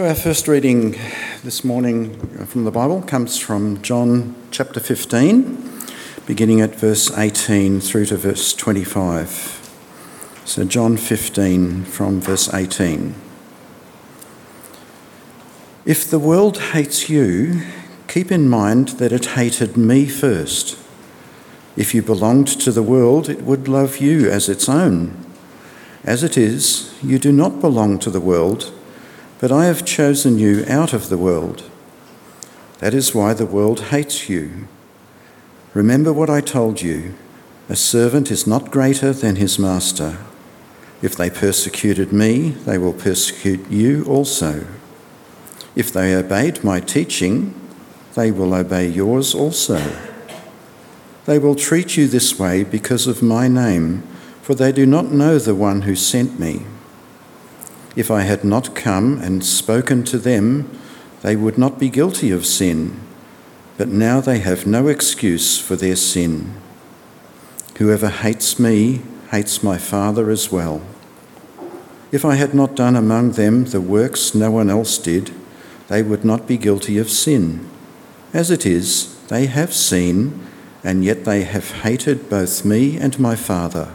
So our first reading this morning from the Bible comes from John chapter 15, beginning at verse 18 through to verse 25. So, John 15 from verse 18. If the world hates you, keep in mind that it hated me first. If you belonged to the world, it would love you as its own. As it is, you do not belong to the world but I have chosen you out of the world. That is why the world hates you. Remember what I told you a servant is not greater than his master. If they persecuted me, they will persecute you also. If they obeyed my teaching, they will obey yours also. They will treat you this way because of my name, for they do not know the one who sent me. If I had not come and spoken to them, they would not be guilty of sin, but now they have no excuse for their sin. Whoever hates me hates my Father as well. If I had not done among them the works no one else did, they would not be guilty of sin. As it is, they have seen, and yet they have hated both me and my Father.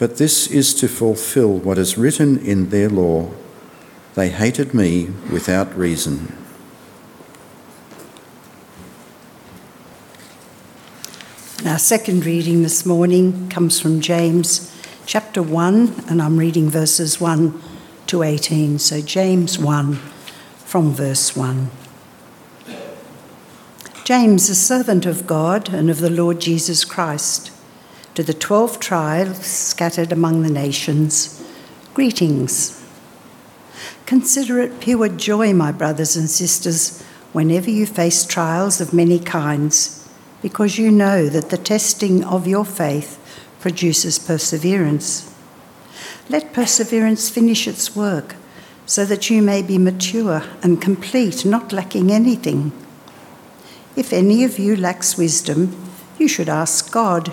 But this is to fulfill what is written in their law they hated me without reason. Our second reading this morning comes from James chapter 1, and I'm reading verses 1 to 18. So, James 1 from verse 1. James, a servant of God and of the Lord Jesus Christ to the 12 tribes scattered among the nations, greetings. Consider it pure joy, my brothers and sisters, whenever you face trials of many kinds, because you know that the testing of your faith produces perseverance. Let perseverance finish its work, so that you may be mature and complete, not lacking anything. If any of you lacks wisdom, you should ask God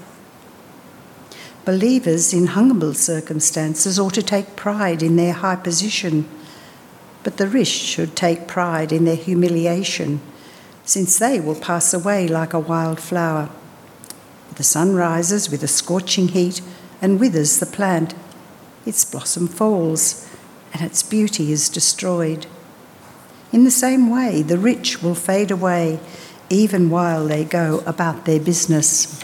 Believers in humble circumstances ought to take pride in their high position, but the rich should take pride in their humiliation, since they will pass away like a wild flower. The sun rises with a scorching heat and withers the plant. Its blossom falls, and its beauty is destroyed. In the same way, the rich will fade away even while they go about their business.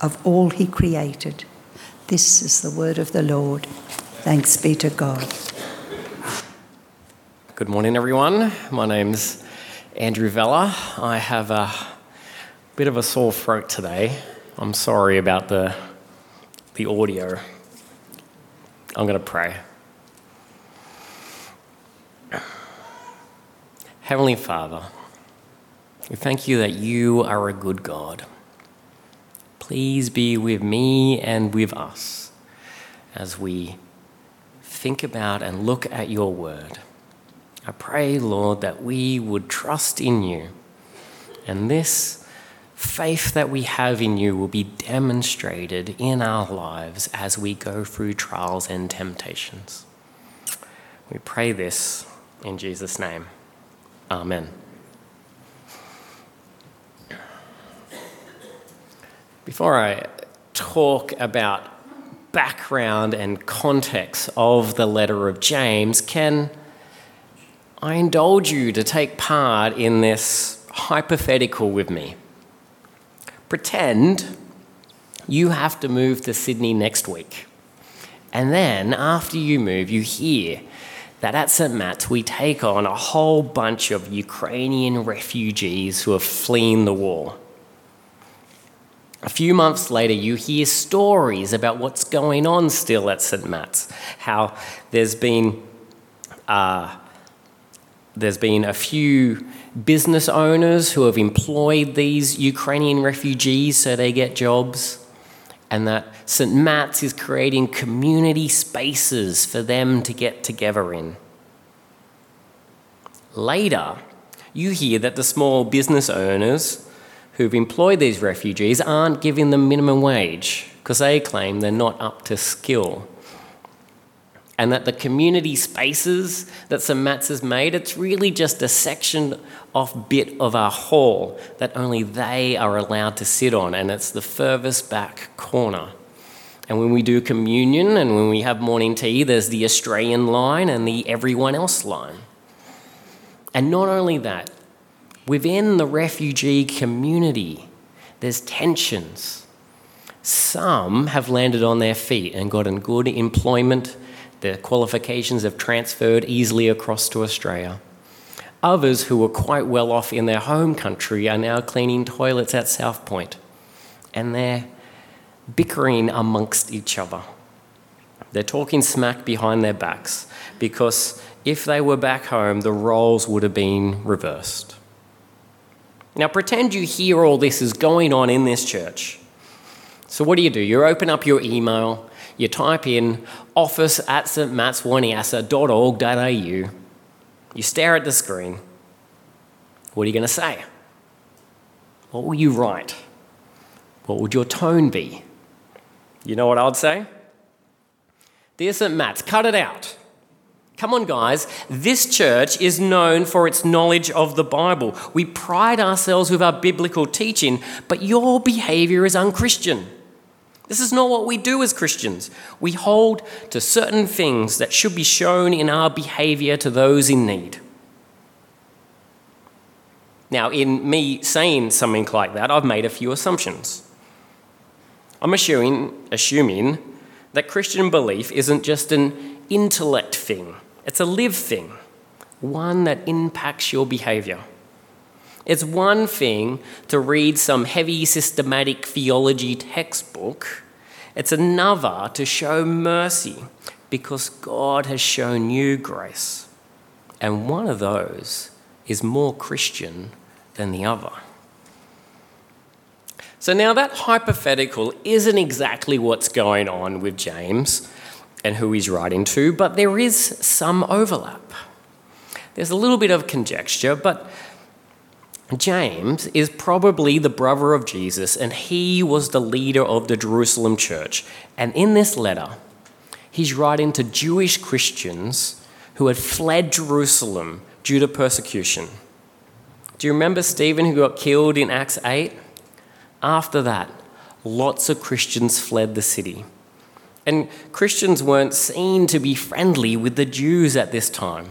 of all he created. This is the word of the Lord. Thanks be to God. Good morning, everyone. My name's Andrew Vella. I have a bit of a sore throat today. I'm sorry about the, the audio. I'm going to pray. Heavenly Father, we thank you that you are a good God. Please be with me and with us as we think about and look at your word. I pray, Lord, that we would trust in you And this faith that we have in you will be demonstrated in our lives as we go through trials and temptations. We pray this in Jesus' name. Amen. Before I talk about background and context of the letter of James, can I indulge you to take part in this hypothetical with me? Pretend you have to move to Sydney next week. And then after you move, you hear that at St. Matt's we take on a whole bunch of Ukrainian refugees who are fleeing the war. A few months later, you hear stories about what's going on still at St. Matt's, how there's been, uh, there's been a few business owners who have employed these Ukrainian refugees so they get jobs, and that St. Matt's is creating community spaces for them to get together in. Later, you hear that the small business owners who've employed these refugees aren't giving them minimum wage because they claim they're not up to skill. And that the community spaces that St. Matt's has made, it's really just a section off bit of our hall that only they are allowed to sit on, and it's the furthest back corner. And when we do communion and when we have morning tea, there's the Australian line and the everyone else line. And not only that, Within the refugee community, there's tensions. Some have landed on their feet and gotten good employment. Their qualifications have transferred easily across to Australia. Others who were quite well off in their home country are now cleaning toilets at South Point. And they're bickering amongst each other. They're talking smack behind their backs because if they were back home, the roles would have been reversed. Now, pretend you hear all this is going on in this church. So, what do you do? You open up your email, you type in office at stmattswanniassa.org.au, you stare at the screen. What are you going to say? What will you write? What would your tone be? You know what I'd say? Dear St. Matt's, cut it out. Come on, guys. This church is known for its knowledge of the Bible. We pride ourselves with our biblical teaching, but your behavior is unchristian. This is not what we do as Christians. We hold to certain things that should be shown in our behavior to those in need. Now, in me saying something like that, I've made a few assumptions. I'm assuming, assuming that Christian belief isn't just an intellect thing it's a live thing, one that impacts your behavior. It's one thing to read some heavy systematic theology textbook, it's another to show mercy because God has shown you grace. And one of those is more Christian than the other. So now that hypothetical isn't exactly what's going on with James, and who he's writing to, but there is some overlap. There's a little bit of conjecture, but James is probably the brother of Jesus, and he was the leader of the Jerusalem church. And in this letter, he's writing to Jewish Christians who had fled Jerusalem due to persecution. Do you remember Stephen who got killed in Acts 8? After that, lots of Christians fled the city. And Christians weren't seen to be friendly with the Jews at this time.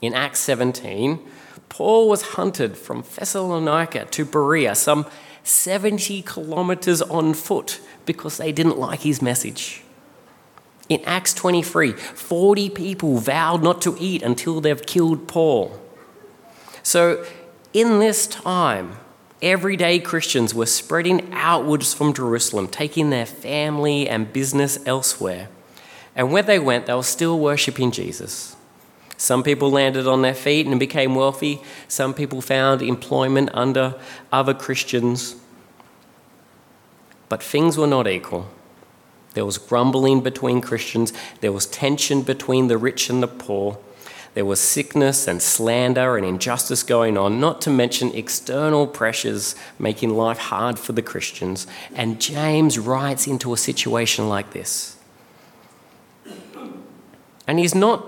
In Acts 17, Paul was hunted from Thessalonica to Berea, some 70 kilometers on foot, because they didn't like his message. In Acts 23, 40 people vowed not to eat until they've killed Paul. So, in this time, everyday Christians were spreading outwards from Jerusalem, taking their family and business elsewhere. And where they went, they were still worshipping Jesus. Some people landed on their feet and became wealthy. Some people found employment under other Christians. But things were not equal. There was grumbling between Christians, there was tension between the rich and the poor. There was sickness and slander and injustice going on, not to mention external pressures making life hard for the Christians. And James writes into a situation like this. And he's not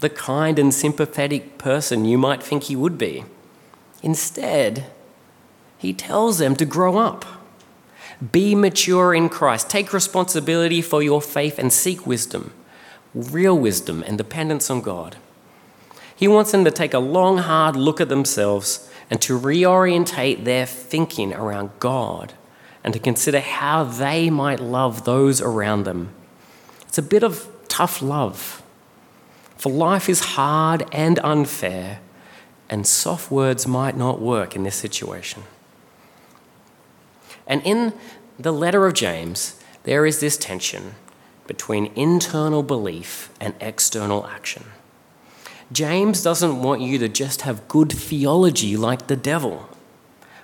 the kind and sympathetic person you might think he would be. Instead, he tells them to grow up. Be mature in Christ. Take responsibility for your faith and seek wisdom, real wisdom and dependence on God. He wants them to take a long, hard look at themselves and to reorientate their thinking around God and to consider how they might love those around them. It's a bit of tough love. For life is hard and unfair, and soft words might not work in this situation. And in the letter of James, there is this tension between internal belief and external action. James doesn't want you to just have good theology like the devil,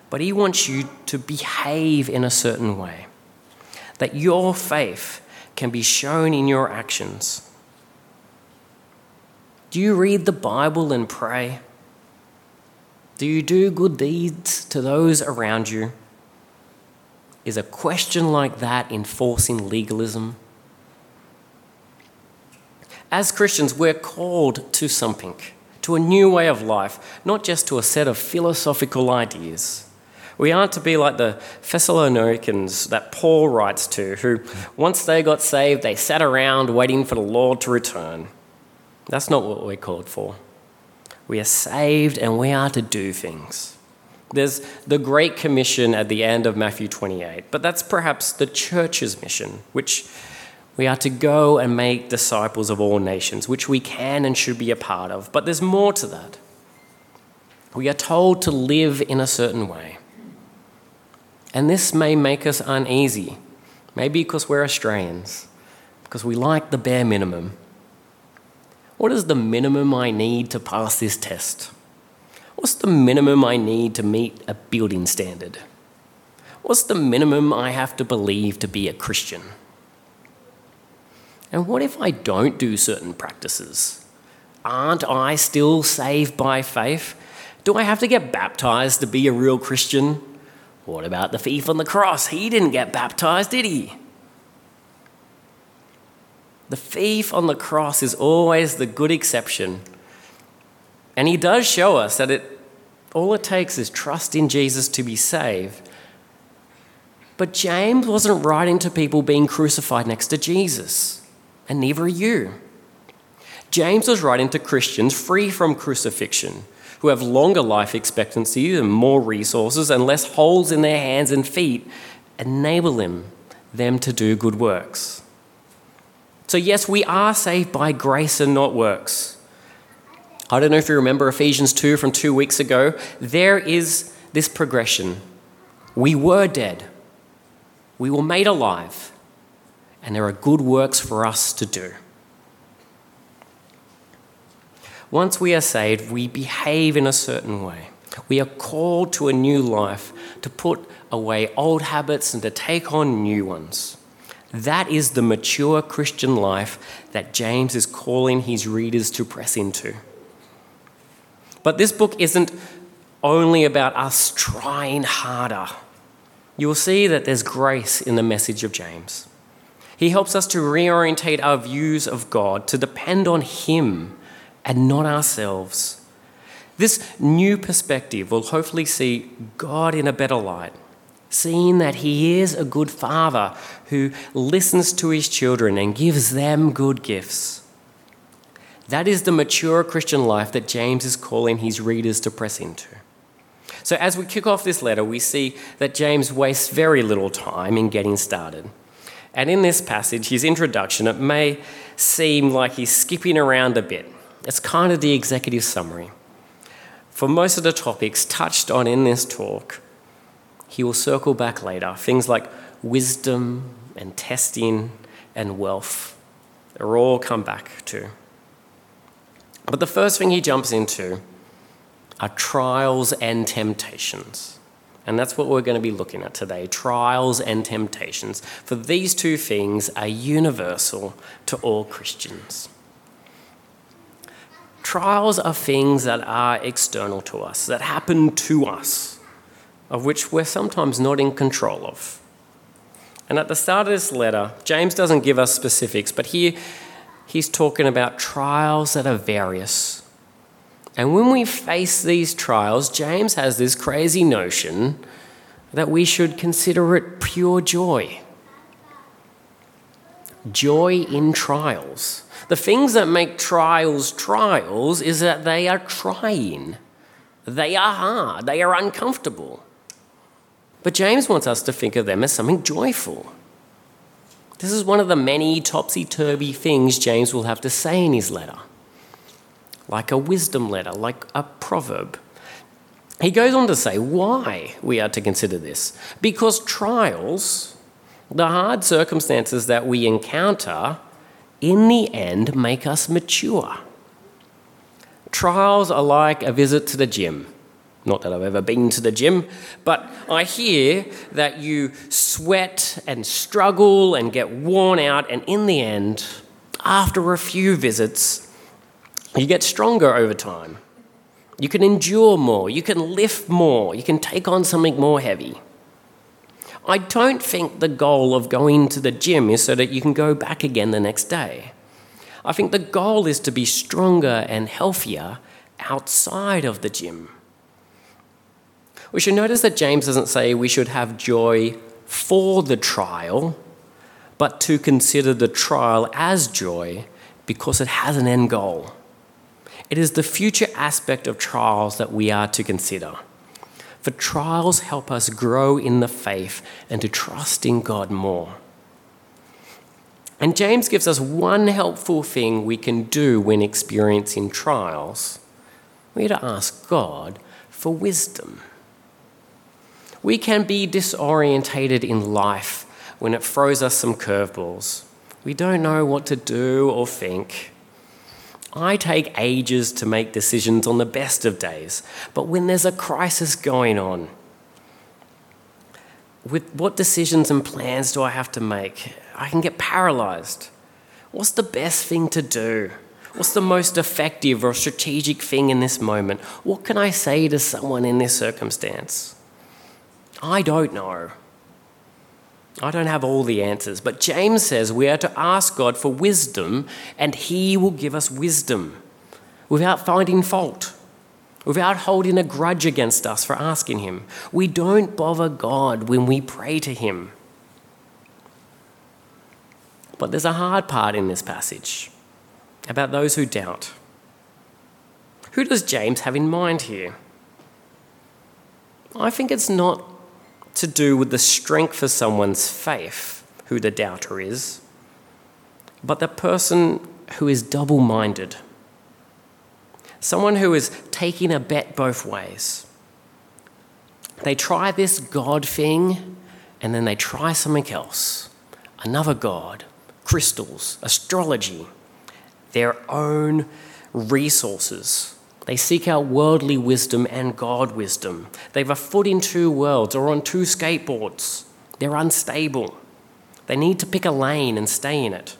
but he wants you to behave in a certain way. That your faith can be shown in your actions. Do you read the Bible and pray? Do you do good deeds to those around you? Is a question like that enforcing legalism? As Christians, we're called to something, to a new way of life, not just to a set of philosophical ideas. We aren't to be like the Thessalonians that Paul writes to, who, once they got saved, they sat around waiting for the Lord to return. That's not what we're called for. We are saved and we are to do things. There's the Great Commission at the end of Matthew 28, but that's perhaps the church's mission, which we are to go and make disciples of all nations, which we can and should be a part of. But there's more to that. We are told to live in a certain way. And this may make us uneasy, maybe because we're Australians, because we like the bare minimum. What is the minimum I need to pass this test? What's the minimum I need to meet a building standard? What's the minimum I have to believe to be a Christian? And what if I don't do certain practices? Aren't I still saved by faith? Do I have to get baptized to be a real Christian? What about the thief on the cross? He didn't get baptized, did he? The thief on the cross is always the good exception. And he does show us that it all it takes is trust in Jesus to be saved. But James wasn't writing to people being crucified next to Jesus and neither are you. James was writing to Christians free from crucifixion, who have longer life expectancy and more resources and less holes in their hands and feet, enable them, them to do good works. So, yes, we are saved by grace and not works. I don't know if you remember Ephesians 2 from two weeks ago. There is this progression. We were dead, we were made alive and there are good works for us to do. Once we are saved, we behave in a certain way. We are called to a new life, to put away old habits and to take on new ones. That is the mature Christian life that James is calling his readers to press into. But this book isn't only about us trying harder. You'll see that there's grace in the message of James. He helps us to reorientate our views of God, to depend on Him and not ourselves. This new perspective will hopefully see God in a better light, seeing that He is a good Father who listens to His children and gives them good gifts. That is the mature Christian life that James is calling his readers to press into. So, as we kick off this letter, we see that James wastes very little time in getting started. And in this passage, his introduction, it may seem like he's skipping around a bit. It's kind of the executive summary. For most of the topics touched on in this talk, he will circle back later. Things like wisdom and testing and wealth are all come back to. But the first thing he jumps into are trials and temptations. And that's what we're going to be looking at today trials and temptations. For these two things are universal to all Christians. Trials are things that are external to us, that happen to us, of which we're sometimes not in control of. And at the start of this letter, James doesn't give us specifics, but here he's talking about trials that are various. And when we face these trials, James has this crazy notion that we should consider it pure joy. Joy in trials. The things that make trials trials is that they are trying, they are hard, they are uncomfortable. But James wants us to think of them as something joyful. This is one of the many topsy turvy things James will have to say in his letter, like a wisdom letter, like a proverb. He goes on to say why we are to consider this. Because trials, the hard circumstances that we encounter, in the end make us mature. Trials are like a visit to the gym. Not that I've ever been to the gym, but I hear that you sweat and struggle and get worn out, and in the end, after a few visits, you get stronger over time. You can endure more, you can lift more, you can take on something more heavy. I don't think the goal of going to the gym is so that you can go back again the next day. I think the goal is to be stronger and healthier outside of the gym. We should notice that James doesn't say we should have joy for the trial, but to consider the trial as joy because it has an end goal. It is the future aspect of trials that we are to consider. For trials help us grow in the faith and to trust in God more. And James gives us one helpful thing we can do when experiencing trials. We are to ask God for wisdom. We can be disorientated in life when it throws us some curveballs. We don't know what to do or think. I take ages to make decisions on the best of days, but when there's a crisis going on, with what decisions and plans do I have to make? I can get paralyzed. What's the best thing to do? What's the most effective or strategic thing in this moment? What can I say to someone in this circumstance? I don't know. I don't have all the answers, but James says we are to ask God for wisdom, and He will give us wisdom without finding fault, without holding a grudge against us for asking Him. We don't bother God when we pray to Him. But there's a hard part in this passage about those who doubt. Who does James have in mind here? I think it's not to do with the strength of someone's faith, who the doubter is, but the person who is double minded. Someone who is taking a bet both ways. They try this God thing and then they try something else. Another God, crystals, astrology, their own resources. They seek out worldly wisdom and God wisdom. They've a foot in two worlds or on two skateboards. They're unstable. They need to pick a lane and stay in it.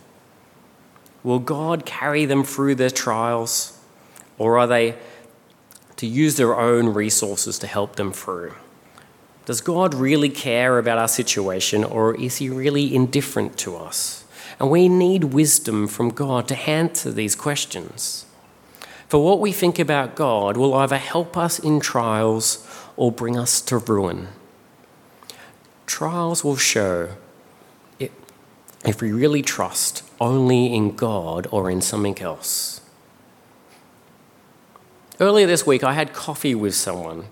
Will God carry them through their trials, or are they to use their own resources to help them through? Does God really care about our situation, or is He really indifferent to us? And we need wisdom from God to answer these questions. For what we think about God will either help us in trials or bring us to ruin. Trials will show if we really trust only in God or in something else. Earlier this week, I had coffee with someone,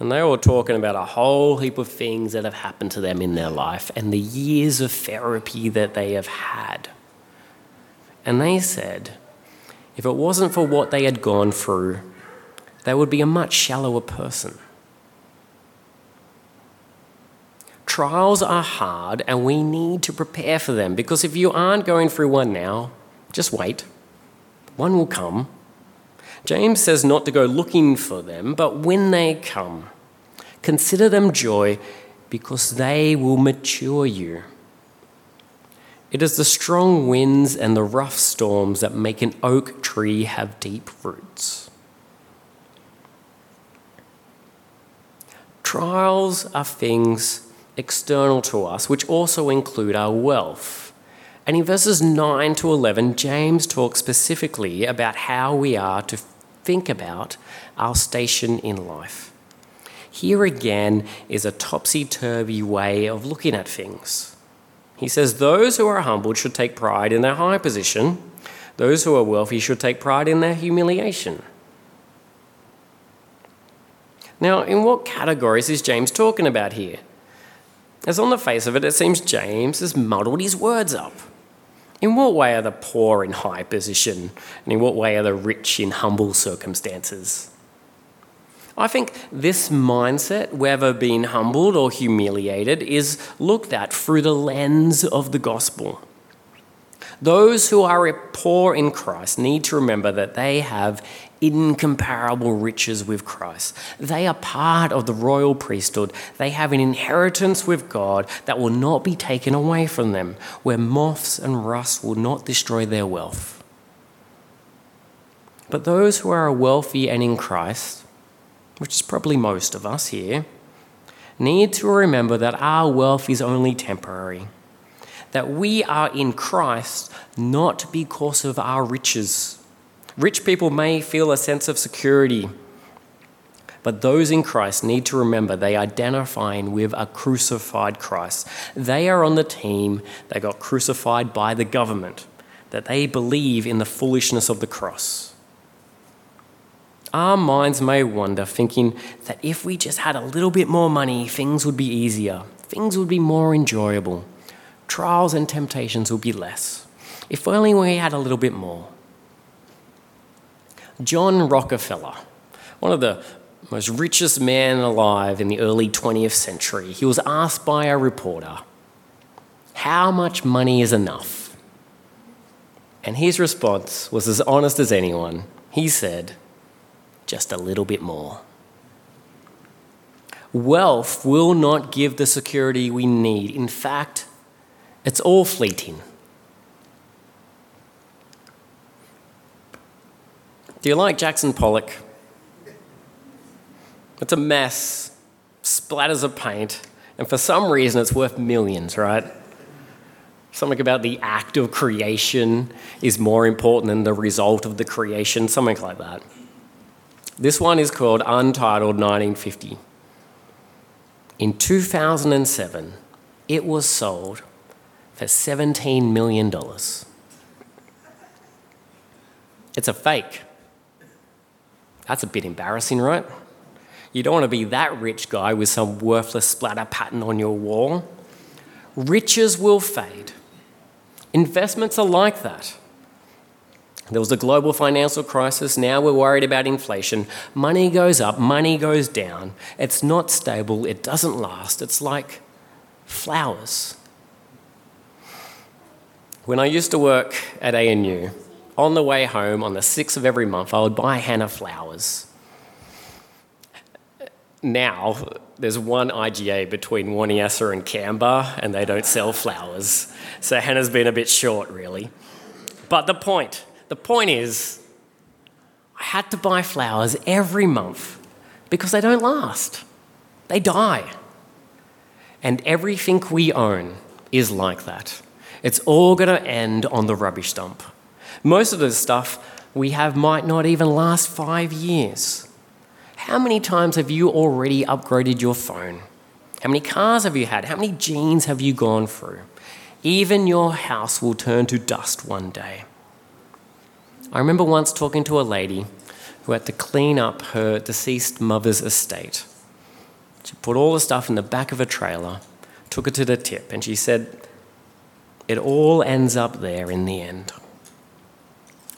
and they were talking about a whole heap of things that have happened to them in their life and the years of therapy that they have had. And they said, if it wasn't for what they had gone through, they would be a much shallower person. Trials are hard and we need to prepare for them because if you aren't going through one now, just wait. One will come. James says not to go looking for them, but when they come, consider them joy because they will mature you. It is the strong winds and the rough storms that make an oak tree have deep roots. Trials are things external to us, which also include our wealth. And in verses 9 to 11, James talks specifically about how we are to think about our station in life. Here again is a topsy turvy way of looking at things. He says, Those who are humbled should take pride in their high position, those who are wealthy should take pride in their humiliation. Now, in what categories is James talking about here? As on the face of it, it seems James has muddled his words up. In what way are the poor in high position, and in what way are the rich in humble circumstances? I think this mindset, whether being humbled or humiliated, is looked at through the lens of the gospel. Those who are poor in Christ need to remember that they have incomparable riches with Christ. They are part of the royal priesthood. They have an inheritance with God that will not be taken away from them, where moths and rust will not destroy their wealth. But those who are wealthy and in Christ, which is probably most of us here, need to remember that our wealth is only temporary. That we are in Christ not because of our riches Rich people may feel a sense of security, but those in Christ need to remember they are identifying with a crucified Christ. They are on the team that got crucified by the government, that they believe in the foolishness of the cross. Our minds may wander, thinking that if we just had a little bit more money, things would be easier, things would be more enjoyable, trials and temptations would be less. If only we had a little bit more. John Rockefeller, one of the most richest men alive in the early 20th century, he was asked by a reporter, How much money is enough? And his response was as honest as anyone. He said, Just a little bit more. Wealth will not give the security we need. In fact, it's all fleeting. Do you like Jackson Pollock? It's a mess, splatters of paint, and for some reason it's worth millions, right? Something about the act of creation is more important than the result of the creation, something like that. This one is called Untitled 1950. In 2007, it was sold for $17 million. It's a fake. That's a bit embarrassing, right? You don't want to be that rich guy with some worthless splatter pattern on your wall. Riches will fade. Investments are like that. There was a global financial crisis. Now we're worried about inflation. Money goes up, money goes down. It's not stable, it doesn't last. It's like flowers. When I used to work at ANU, on the way home on the 6th of every month, I would buy Hannah flowers. Now, there's one IGA between Wanniassa and Canberra, and they don't sell flowers. So Hannah's been a bit short, really. But the point, the point is, I had to buy flowers every month because they don't last. They die. And everything we own is like that. It's all going to end on the rubbish dump. Most of the stuff we have might not even last five years. How many times have you already upgraded your phone? How many cars have you had? How many jeans have you gone through? Even your house will turn to dust one day. I remember once talking to a lady who had to clean up her deceased mother's estate. She put all the stuff in the back of a trailer, took it to the tip, and she said, It all ends up there in the end.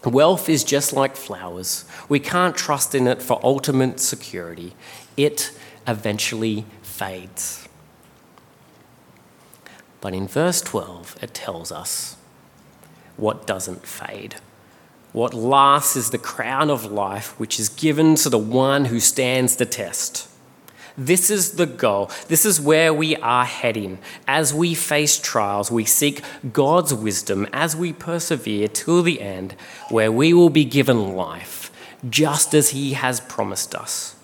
Wealth is just like flowers. We can't trust in it for ultimate security. It eventually fades. But in verse 12, it tells us what doesn't fade. What lasts is the crown of life, which is given to the one who stands the test. This is the goal. This is where we are heading. As we face trials, we seek God's wisdom as we persevere till the end, where we will be given life, just as He has promised us.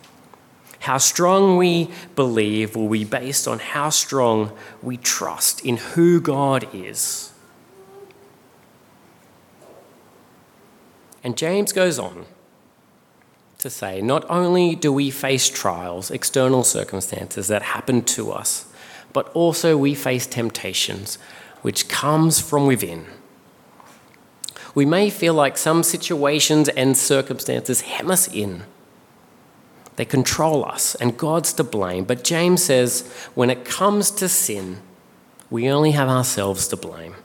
How strong we believe will be based on how strong we trust in who God is. And James goes on to say not only do we face trials, external circumstances that happen to us, but also we face temptations which comes from within. We may feel like some situations and circumstances hem us in they control us, and God's to blame. But James says when it comes to sin, we only have ourselves to blame.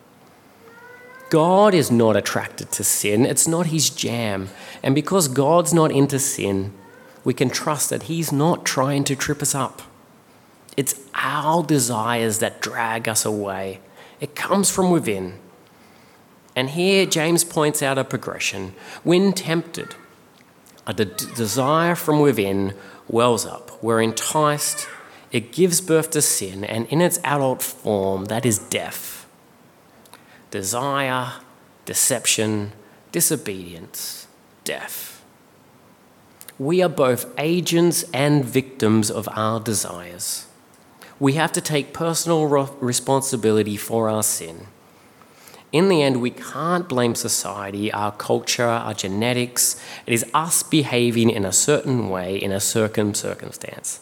God is not attracted to sin, it's not his jam. And because God's not into sin, we can trust that he's not trying to trip us up. It's our desires that drag us away, it comes from within. And here James points out a progression. When tempted, a de- desire from within wells up. We're enticed, it gives birth to sin, and in its adult form, that is death. Desire, deception, disobedience, death. We are both agents and victims of our desires. We have to take personal responsibility for our sin in the end, we can't blame society, our culture, our genetics. It is us behaving in a certain way in a certain circumstance.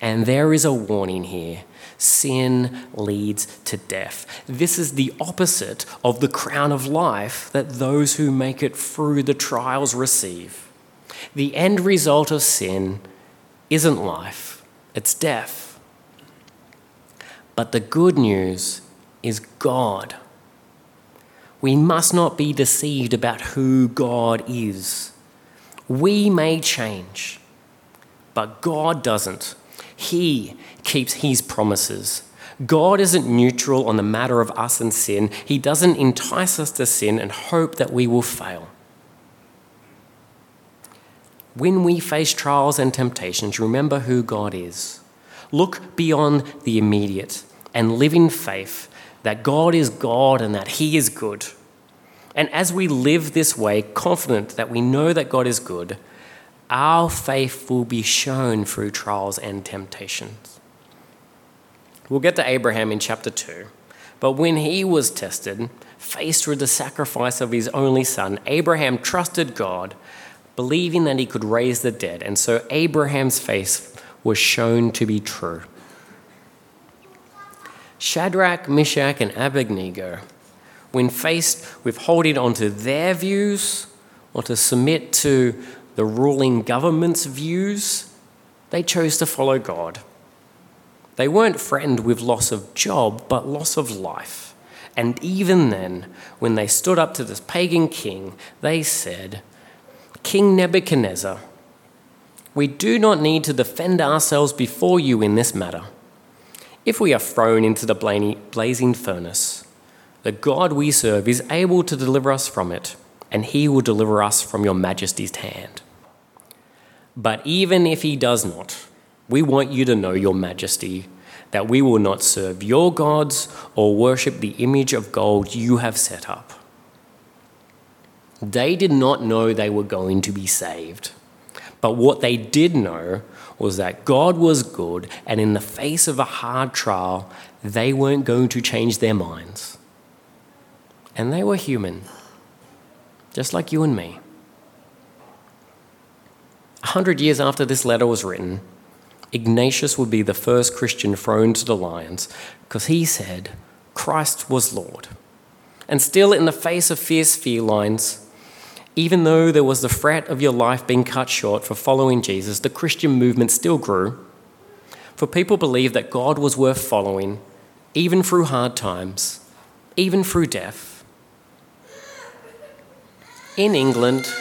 And there is a warning here sin leads to death. This is the opposite of the crown of life that those who make it through the trials receive. The end result of sin isn't life, it's death. But the good news is God we must not be deceived about who God is. We may change, but God doesn't. He keeps His promises. God isn't neutral on the matter of us and sin. He doesn't entice us to sin and hope that we will fail. When we face trials and temptations, remember who God is. Look beyond the immediate and live in faith that God is God and that He is good. And as we live this way, confident that we know that God is good, our faith will be shown through trials and temptations. We'll get to Abraham in chapter 2. But when he was tested, faced with the sacrifice of his only son, Abraham trusted God, believing that he could raise the dead. And so Abraham's faith was shown to be true. Shadrach, Meshach, and Abednego, when faced with holding onto their views or to submit to the ruling government's views, they chose to follow God. They weren't threatened with loss of job, but loss of life. And even then, when they stood up to this pagan king, they said, King Nebuchadnezzar, we do not need to defend ourselves before you in this matter. If we are thrown into the blazing furnace, the God we serve is able to deliver us from it, and he will deliver us from your majesty's hand. But even if he does not, we want you to know, your majesty, that we will not serve your gods or worship the image of gold you have set up. They did not know they were going to be saved. But what they did know was that God was good, and in the face of a hard trial, they weren't going to change their minds. And they were human, just like you and me. A hundred years after this letter was written, Ignatius would be the first Christian thrown to the lions because he said Christ was Lord. And still, in the face of fierce fear felines, even though there was the threat of your life being cut short for following Jesus, the Christian movement still grew. For people believed that God was worth following, even through hard times, even through death. In England,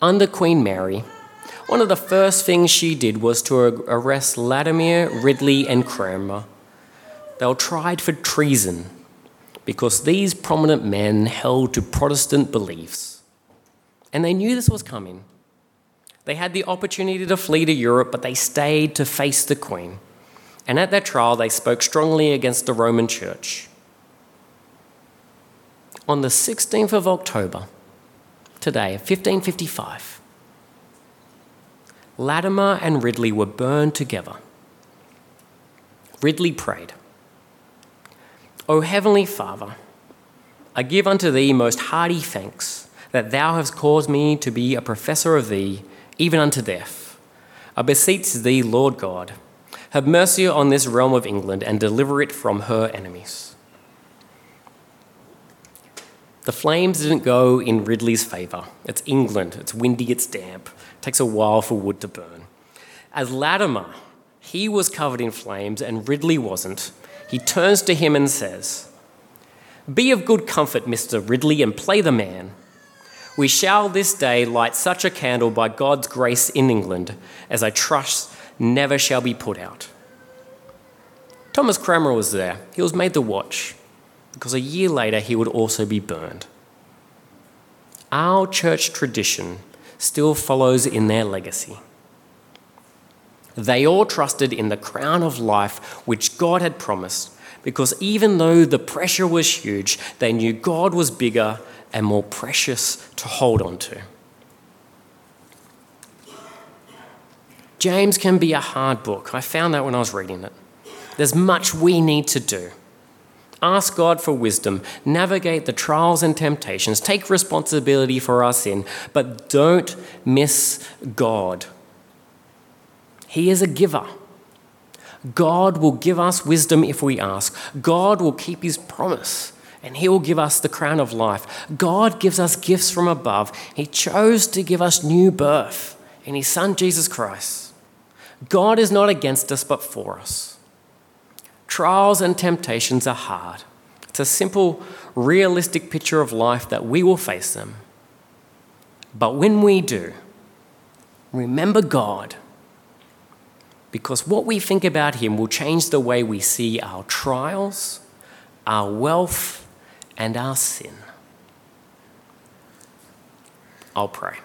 under Queen Mary, one of the first things she did was to arrest Latimer, Ridley, and Cranmer. They were tried for treason because these prominent men held to Protestant beliefs and they knew this was coming. They had the opportunity to flee to Europe, but they stayed to face the Queen. And at their trial, they spoke strongly against the Roman Church. On the 16th of October, today, 1555, Latimer and Ridley were burned together. Ridley prayed, O Heavenly Father, I give unto thee most hearty thanks that thou hast caused me to be a professor of thee even unto death. I beseech thee, Lord God, have mercy on this realm of England and deliver it from her enemies. The flames didn't go in Ridley's favour. It's England, it's windy, it's damp, takes a while for wood to burn. As Latimer, he was covered in flames and Ridley wasn't, he turns to him and says, Be of good comfort, Mr. Ridley, and play the man. We shall this day light such a candle by God's grace in England as I trust never shall be put out. Thomas Cranmer was there. He was made the watch because a year later he would also be burned. Our church tradition still follows in their legacy. They all trusted in the crown of life which God had promised because even though the pressure was huge, they knew God was bigger and more precious to hold on to. James can be a hard book. I found that when I was reading it. There's much we need to do. Ask God for wisdom, navigate the trials and temptations, take responsibility for our sin, but don't miss God. He is a giver. God will give us wisdom if we ask. God will keep his promise and He will give us the crown of life. God gives us gifts from above. He chose to give us new birth in His Son, Jesus Christ. God is not against us, but for us. Trials and temptations are hard. It's a simple, realistic picture of life that we will face them. But when we do, remember God. Because what we think about Him will change the way we see our trials, our wealth, and our sin. I'll pray.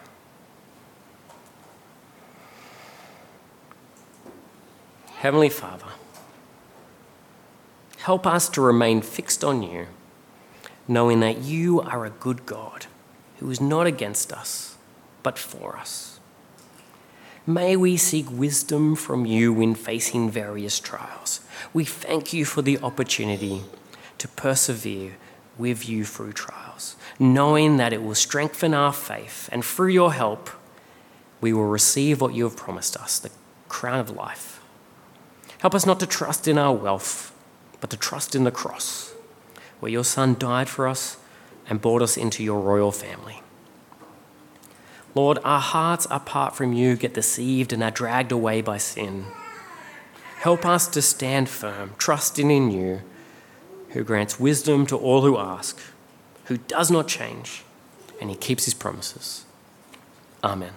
Heavenly Father, help us to remain fixed on you, knowing that you are a good God who is not against us, but for us. May we seek wisdom from you in facing various trials. We thank you for the opportunity to persevere with you through trials, knowing that it will strengthen our faith, and through your help, we will receive what you have promised us the crown of life. Help us not to trust in our wealth, but to trust in the cross, where your Son died for us and brought us into your royal family. Lord, our hearts apart from you get deceived and are dragged away by sin. Help us to stand firm, trusting in you who grants wisdom to all who ask, who does not change, and he keeps his promises. Amen.